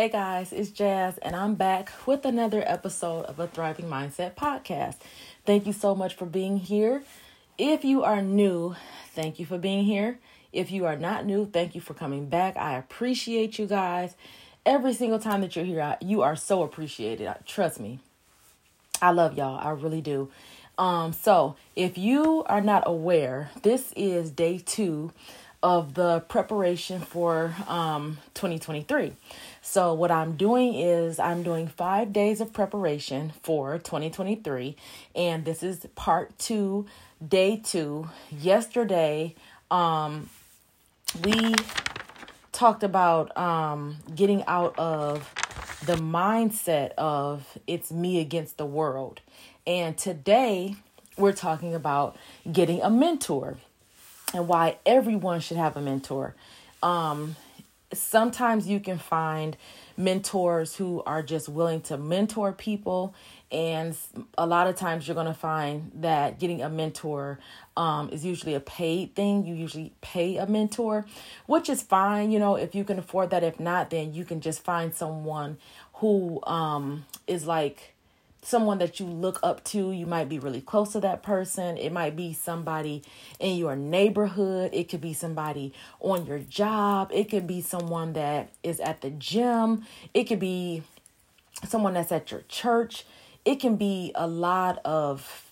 Hey guys, it's Jazz, and I'm back with another episode of a Thriving Mindset podcast. Thank you so much for being here. If you are new, thank you for being here. If you are not new, thank you for coming back. I appreciate you guys. Every single time that you're here, you are so appreciated. Trust me. I love y'all. I really do. Um, so if you are not aware, this is day two of the preparation for um 2023. So, what I'm doing is I'm doing five days of preparation for 2023, and this is part two, day two. Yesterday, um, we talked about um, getting out of the mindset of it's me against the world. And today, we're talking about getting a mentor and why everyone should have a mentor. Um, sometimes you can find mentors who are just willing to mentor people and a lot of times you're going to find that getting a mentor um, is usually a paid thing you usually pay a mentor which is fine you know if you can afford that if not then you can just find someone who um, is like someone that you look up to. You might be really close to that person. It might be somebody in your neighborhood. It could be somebody on your job. It could be someone that is at the gym. It could be someone that's at your church. It can be a lot of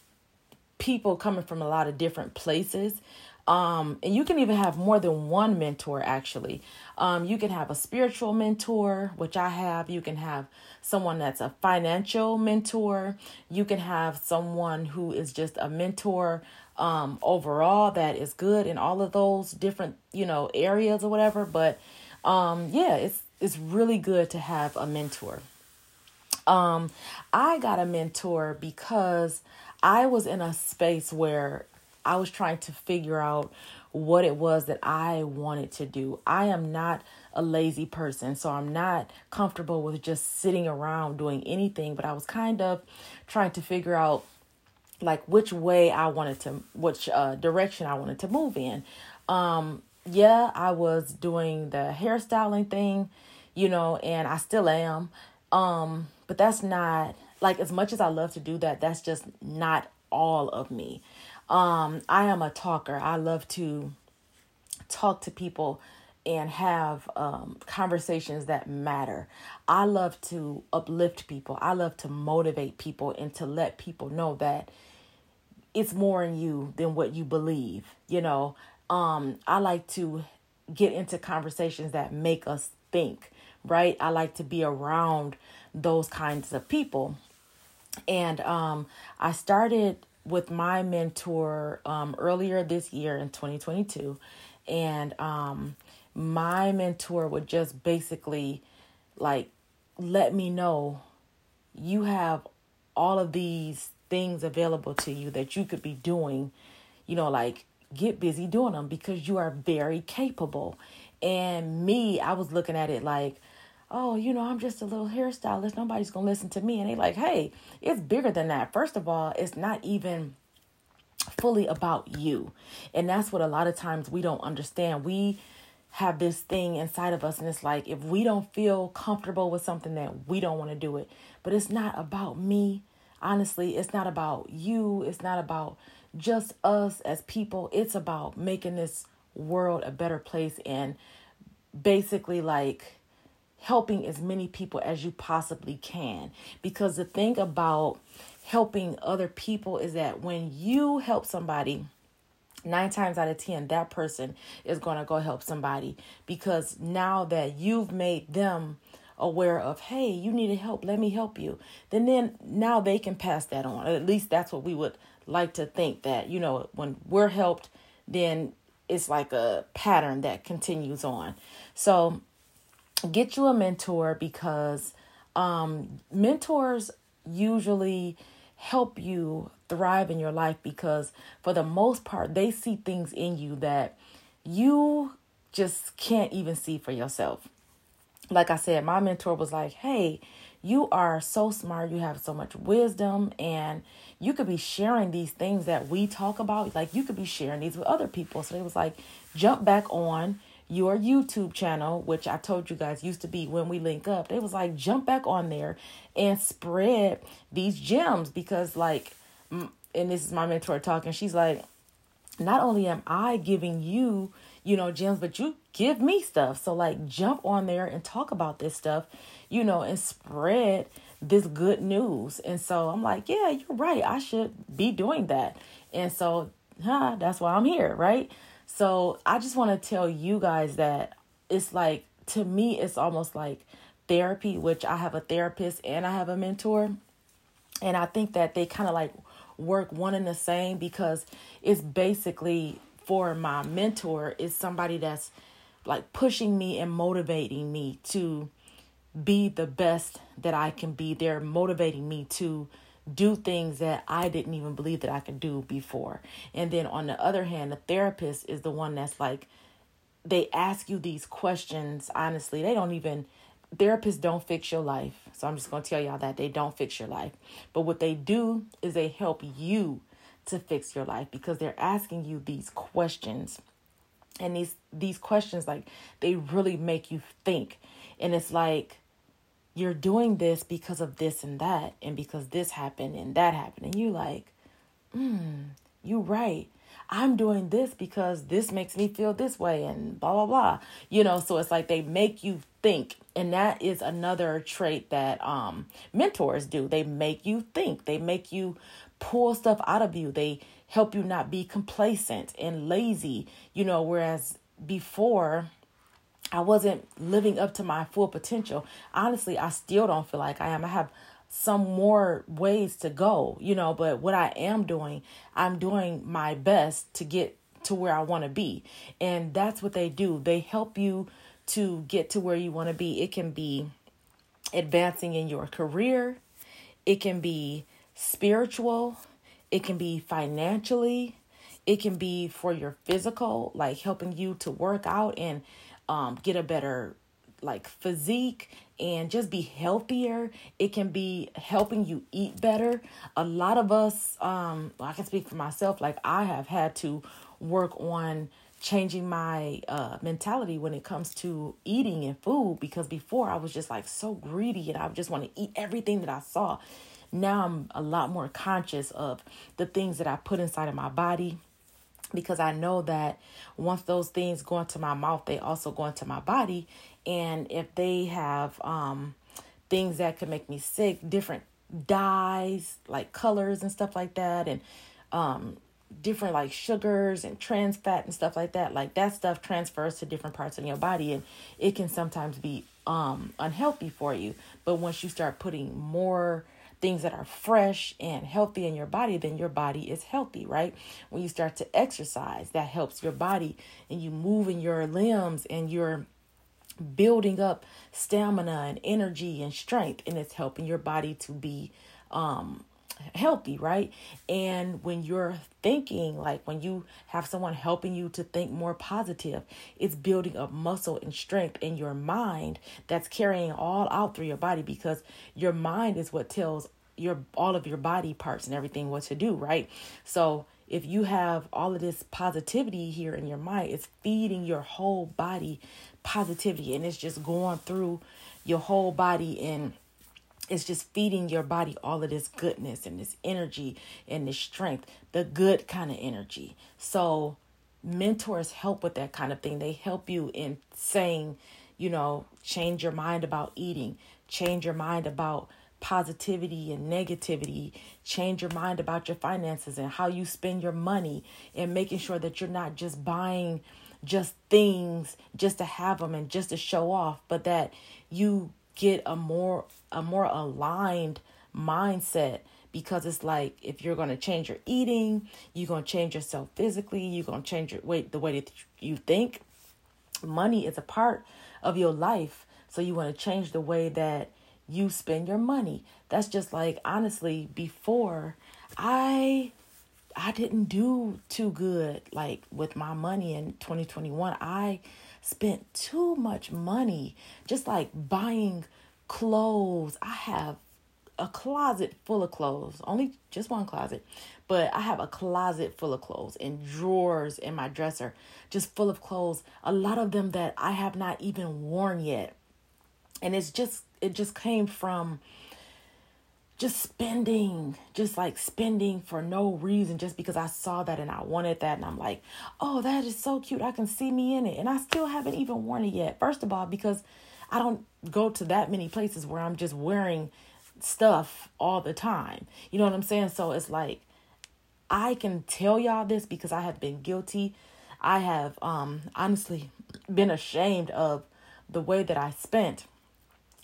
people coming from a lot of different places. Um, and you can even have more than one mentor actually. Um, you can have a spiritual mentor, which I have. You can have someone that's a financial mentor. You can have someone who is just a mentor um, overall that is good in all of those different, you know, areas or whatever. But um, yeah, it's it's really good to have a mentor. Um, I got a mentor because I was in a space where I was trying to figure out what it was that I wanted to do. I am not a lazy person, so I'm not comfortable with just sitting around doing anything, but I was kind of trying to figure out like which way I wanted to which uh direction I wanted to move in. Um yeah, I was doing the hairstyling thing, you know, and I still am. Um but that's not like as much as I love to do that, that's just not all of me. Um, I am a talker. I love to talk to people and have um, conversations that matter. I love to uplift people. I love to motivate people and to let people know that it's more in you than what you believe. You know, um, I like to get into conversations that make us think, right? I like to be around those kinds of people. And um, I started with my mentor um, earlier this year in 2022. And um, my mentor would just basically like let me know you have all of these things available to you that you could be doing, you know, like get busy doing them because you are very capable. And me, I was looking at it like, oh, you know, I'm just a little hairstylist. Nobody's going to listen to me. And they like, hey, it's bigger than that. First of all, it's not even fully about you. And that's what a lot of times we don't understand. We have this thing inside of us, and it's like if we don't feel comfortable with something, that we don't want to do it. But it's not about me. Honestly, it's not about you. It's not about just us as people. It's about making this world a better place and basically like helping as many people as you possibly can. Because the thing about helping other people is that when you help somebody, nine times out of ten, that person is going to go help somebody. Because now that you've made them aware of hey you needed help let me help you then then now they can pass that on. At least that's what we would like to think that you know when we're helped then it's like a pattern that continues on. So get you a mentor because um, mentors usually help you thrive in your life because for the most part they see things in you that you just can't even see for yourself. Like I said, my mentor was like, "Hey, you are so smart. You have so much wisdom and you could be sharing these things that we talk about. Like you could be sharing these with other people." So it was like, "Jump back on your YouTube channel, which I told you guys used to be when we link up, they was like, jump back on there and spread these gems because, like, and this is my mentor talking, she's like, not only am I giving you, you know, gems, but you give me stuff. So, like, jump on there and talk about this stuff, you know, and spread this good news. And so I'm like, yeah, you're right. I should be doing that. And so, huh, that's why I'm here, right? So I just want to tell you guys that it's like, to me, it's almost like therapy, which I have a therapist and I have a mentor. And I think that they kind of like work one and the same because it's basically for my mentor is somebody that's like pushing me and motivating me to be the best that I can be. They're motivating me to do things that I didn't even believe that I could do before. And then on the other hand, the therapist is the one that's like, they ask you these questions. Honestly, they don't even, therapists don't fix your life. So I'm just going to tell y'all that they don't fix your life. But what they do is they help you to fix your life because they're asking you these questions. And these these questions like they really make you think. And it's like you're doing this because of this and that and because this happened and that happened. And you like mm you right. I'm doing this because this makes me feel this way and blah blah blah. You know so it's like they make you think. And that is another trait that um mentors do. They make you think. They make you pull stuff out of you. They help you not be complacent and lazy. You know whereas before I wasn't living up to my full potential. Honestly, I still don't feel like I am. I have some more ways to go, you know, but what I am doing, I'm doing my best to get to where I want to be. And that's what they do. They help you to get to where you want to be. It can be advancing in your career, it can be spiritual, it can be financially, it can be for your physical, like helping you to work out and um, get a better like physique and just be healthier. It can be helping you eat better. A lot of us, um, I can speak for myself, like I have had to work on changing my uh, mentality when it comes to eating and food because before I was just like so greedy and I just want to eat everything that I saw. Now I'm a lot more conscious of the things that I put inside of my body because I know that once those things go into my mouth, they also go into my body. And if they have um, things that can make me sick, different dyes, like colors and stuff like that, and um, different like sugars and trans fat and stuff like that, like that stuff transfers to different parts of your body, and it can sometimes be um, unhealthy for you. But once you start putting more things that are fresh and healthy in your body, then your body is healthy, right? When you start to exercise, that helps your body and you move in your limbs and you're building up stamina and energy and strength and it's helping your body to be um healthy, right? And when you're thinking, like when you have someone helping you to think more positive, it's building up muscle and strength in your mind that's carrying all out through your body because your mind is what tells your all of your body parts and everything what to do, right? So if you have all of this positivity here in your mind, it's feeding your whole body positivity and it's just going through your whole body and it's just feeding your body all of this goodness and this energy and this strength, the good kind of energy. So, mentors help with that kind of thing. They help you in saying, you know, change your mind about eating, change your mind about positivity and negativity, change your mind about your finances and how you spend your money, and making sure that you're not just buying just things just to have them and just to show off, but that you get a more a more aligned mindset because it's like if you're going to change your eating, you're going to change yourself physically, you're going to change your weight the way that you think. Money is a part of your life, so you want to change the way that you spend your money. That's just like honestly before I I didn't do too good like with my money in 2021. I spent too much money just like buying clothes. I have a closet full of clothes, only just one closet, but I have a closet full of clothes and drawers in my dresser just full of clothes, a lot of them that I have not even worn yet. And it's just, it just came from just spending, just like spending for no reason, just because I saw that and I wanted that. And I'm like, oh, that is so cute. I can see me in it. And I still haven't even worn it yet. First of all, because I don't go to that many places where I'm just wearing stuff all the time. You know what I'm saying? So it's like I can tell y'all this because I have been guilty. I have um honestly been ashamed of the way that I spent.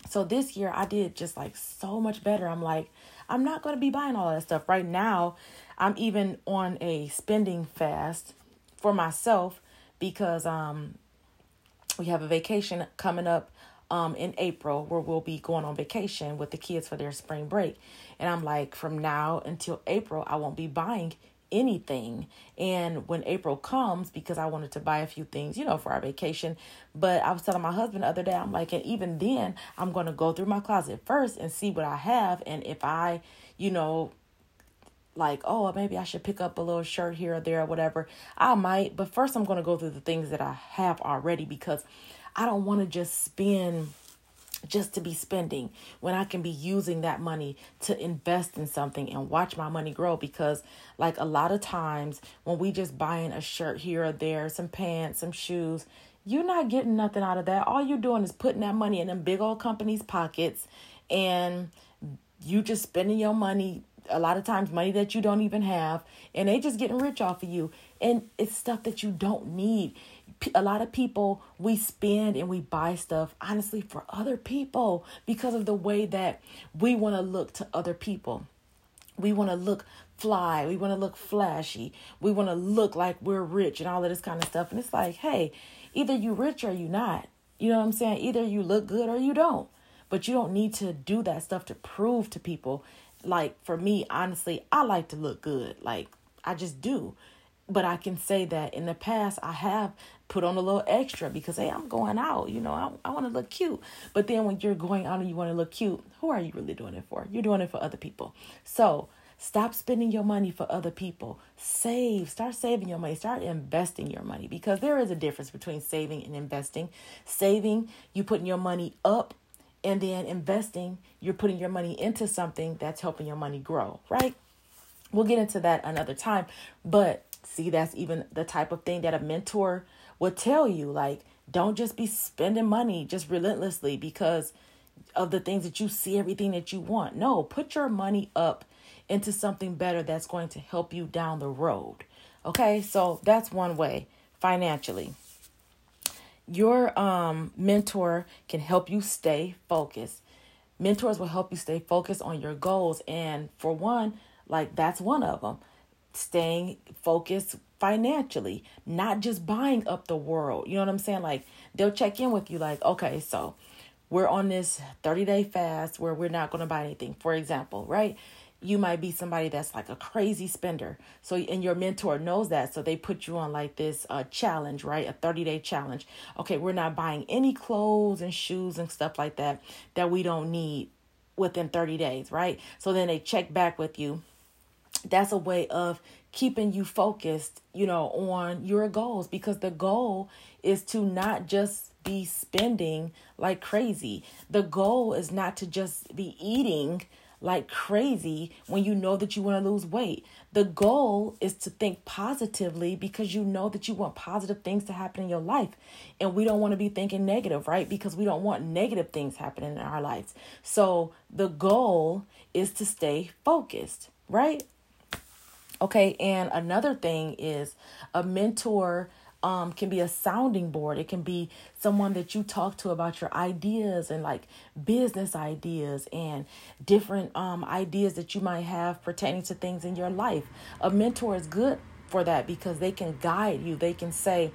So this year I did just like so much better. I'm like I'm not going to be buying all that stuff right now. I'm even on a spending fast for myself because um we have a vacation coming up um, in April where we'll be going on vacation with the kids for their spring break. And I'm like, from now until April, I won't be buying anything. And when April comes, because I wanted to buy a few things, you know, for our vacation, but I was telling my husband the other day, I'm like, and even then, I'm going to go through my closet first and see what I have. And if I, you know, like, oh, maybe I should pick up a little shirt here or there or whatever, I might. But first, I'm going to go through the things that I have already because I don't want to just spend just to be spending when I can be using that money to invest in something and watch my money grow because like a lot of times when we just buying a shirt here or there, some pants, some shoes, you're not getting nothing out of that. All you're doing is putting that money in them big old companies' pockets and you just spending your money a lot of times money that you don't even have and they just getting rich off of you and it's stuff that you don't need a lot of people we spend and we buy stuff honestly for other people because of the way that we want to look to other people. We want to look fly we want to look flashy we want to look like we're rich and all of this kind of stuff. And it's like hey either you rich or you not. You know what i'm saying? Either you look good or you don't. But you don't need to do that stuff to prove to people. Like for me honestly i like to look good. Like i just do but I can say that in the past I have put on a little extra because hey, I'm going out, you know, I, I want to look cute. But then when you're going out and you want to look cute, who are you really doing it for? You're doing it for other people. So stop spending your money for other people. Save, start saving your money, start investing your money because there is a difference between saving and investing. Saving, you putting your money up and then investing, you're putting your money into something that's helping your money grow, right? We'll get into that another time, but see that's even the type of thing that a mentor would tell you like don't just be spending money just relentlessly because of the things that you see everything that you want. No put your money up into something better that's going to help you down the road. Okay so that's one way financially. Your um mentor can help you stay focused. Mentors will help you stay focused on your goals and for one like that's one of them staying focused financially, not just buying up the world. You know what I'm saying? Like they'll check in with you like, okay, so we're on this 30 day fast where we're not going to buy anything. For example, right? You might be somebody that's like a crazy spender. So, and your mentor knows that. So they put you on like this uh, challenge, right? A 30 day challenge. Okay, we're not buying any clothes and shoes and stuff like that that we don't need within 30 days, right? So then they check back with you that's a way of keeping you focused, you know, on your goals because the goal is to not just be spending like crazy. The goal is not to just be eating like crazy when you know that you want to lose weight. The goal is to think positively because you know that you want positive things to happen in your life. And we don't want to be thinking negative, right? Because we don't want negative things happening in our lives. So the goal is to stay focused, right? Okay, and another thing is a mentor um, can be a sounding board. It can be someone that you talk to about your ideas and like business ideas and different um, ideas that you might have pertaining to things in your life. A mentor is good for that because they can guide you. They can say,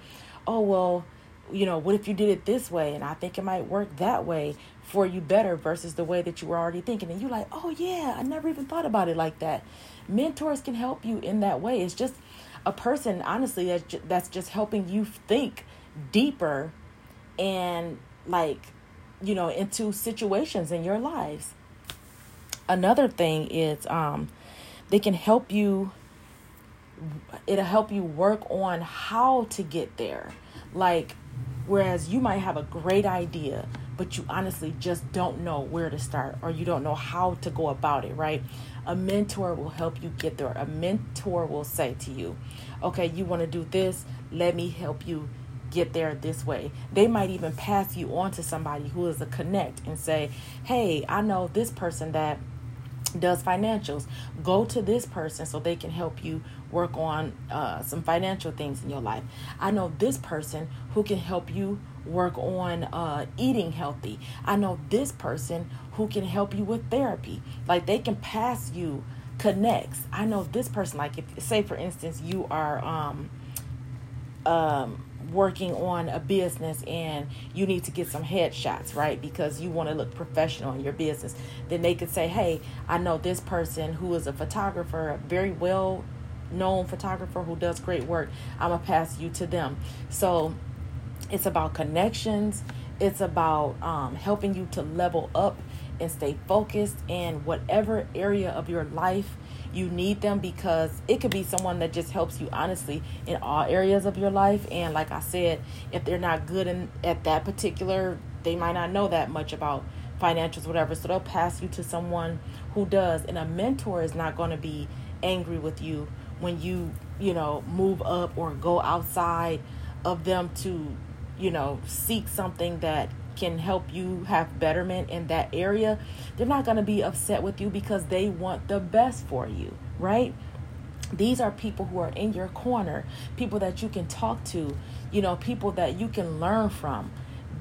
oh, well, you know, what if you did it this way? And I think it might work that way for you better versus the way that you were already thinking. And you're like, oh, yeah, I never even thought about it like that. Mentors can help you in that way. It's just a person honestly that's that's just helping you think deeper and like you know into situations in your lives. Another thing is um, they can help you it'll help you work on how to get there. Like whereas you might have a great idea but you honestly just don't know where to start or you don't know how to go about it right a mentor will help you get there a mentor will say to you okay you want to do this let me help you get there this way. They might even pass you on to somebody who is a connect and say, Hey, I know this person that does financials. Go to this person so they can help you work on uh, some financial things in your life. I know this person who can help you work on uh, eating healthy. I know this person who can help you with therapy. Like they can pass you connects. I know this person. Like if say for instance you are um um working on a business and you need to get some headshots, right? Because you want to look professional in your business. Then they could say, Hey, I know this person who is a photographer, a very well known photographer who does great work. I'm to pass you to them. So it's about connections, it's about um, helping you to level up and stay focused in whatever area of your life you need them because it could be someone that just helps you honestly in all areas of your life. And like i said if they're not good in at that particular they might not know that much about financials whatever. So they'll pass you to someone who does. And a mentor is not going to be angry with you when you you know move up or go outside of them to you know seek something that can help you have betterment in that area, they're not going to be upset with you because they want the best for you, right? These are people who are in your corner, people that you can talk to, you know, people that you can learn from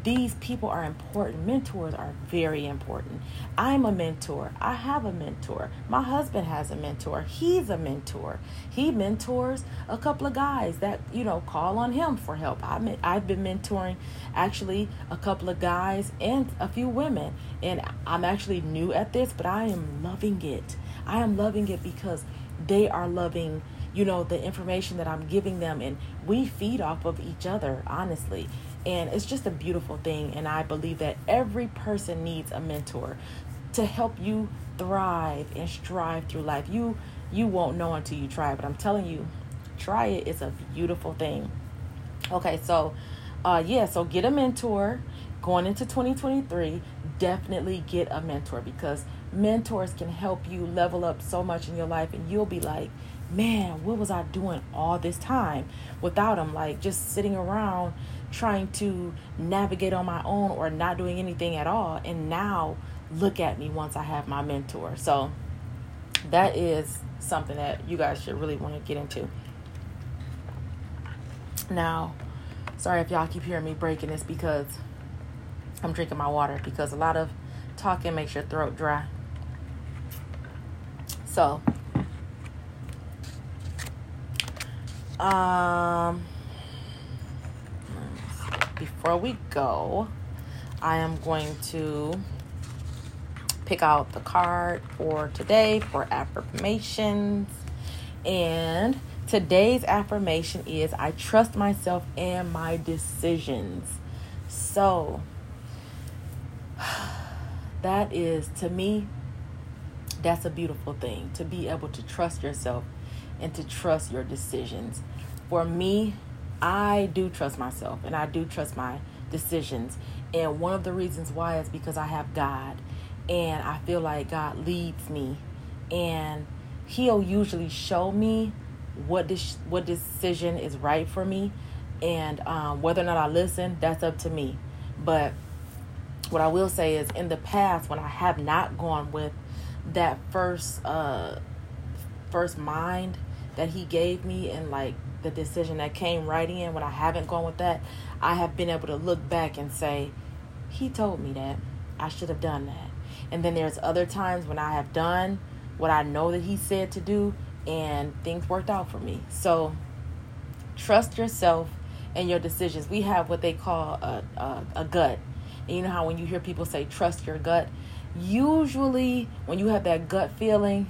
these people are important. Mentors are very important. I'm a mentor. I have a mentor. My husband has a mentor. He's a mentor. He mentors a couple of guys that, you know, call on him for help. I've been mentoring actually a couple of guys and a few women. And I'm actually new at this, but I am loving it. I am loving it because they are loving you know the information that i'm giving them and we feed off of each other honestly and it's just a beautiful thing. And I believe that every person needs a mentor to help you thrive and strive through life. You you won't know until you try, but I'm telling you, try it. It's a beautiful thing. Okay, so uh yeah, so get a mentor going into 2023. Definitely get a mentor because mentors can help you level up so much in your life and you'll be like, "Man, what was I doing all this time without them like just sitting around trying to navigate on my own or not doing anything at all. And now look at me once I have my mentor. So that is something that you guys should really want to get into. Now, sorry if y'all keep hearing me breaking this because I'm drinking my water because a lot of talking makes your throat dry. So, um, before we go, I am going to pick out the card for today for affirmations. And today's affirmation is I trust myself and my decisions. So, that is to me, that's a beautiful thing to be able to trust yourself and to trust your decisions. For me, I do trust myself and I do trust my decisions. And one of the reasons why is because I have God and I feel like God leads me. And he'll usually show me what what decision is right for me. And um, whether or not I listen that's up to me. But what I will say is in the past when I have not gone with that first uh first mind that he gave me and like the decision that came right in when I haven't gone with that, I have been able to look back and say, He told me that. I should have done that. And then there's other times when I have done what I know that He said to do and things worked out for me. So trust yourself and your decisions. We have what they call a, a, a gut. And you know how when you hear people say trust your gut, usually when you have that gut feeling,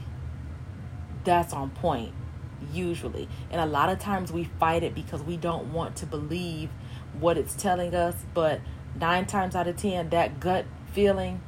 that's on point usually. And a lot of times we fight it because we don't want to believe what it's telling us. But nine times out of ten, that gut feeling,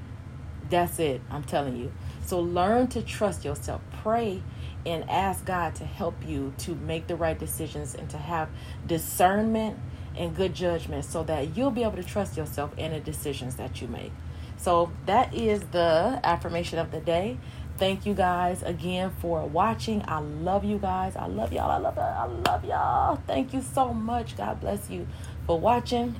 that's it. I'm telling you. So learn to trust yourself. Pray and ask God to help you to make the right decisions and to have discernment and good judgment so that you'll be able to trust yourself in the decisions that you make. So that is the affirmation of the day. Thank you guys again for watching. I love you guys. I love y'all. I love y'all. I love y'all. Thank you so much. God bless you for watching.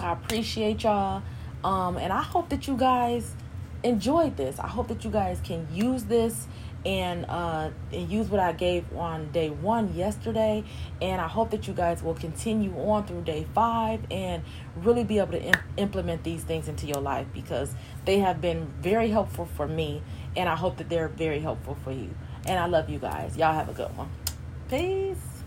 I appreciate y'all. Um, and I hope that you guys enjoyed this. I hope that you guys can use this and uh, and use what I gave on day one yesterday. And I hope that you guys will continue on through day five and really be able to Im- implement these things into your life because they have been very helpful for me, and I hope that they're very helpful for you. And I love you guys. Y'all have a good one. Peace.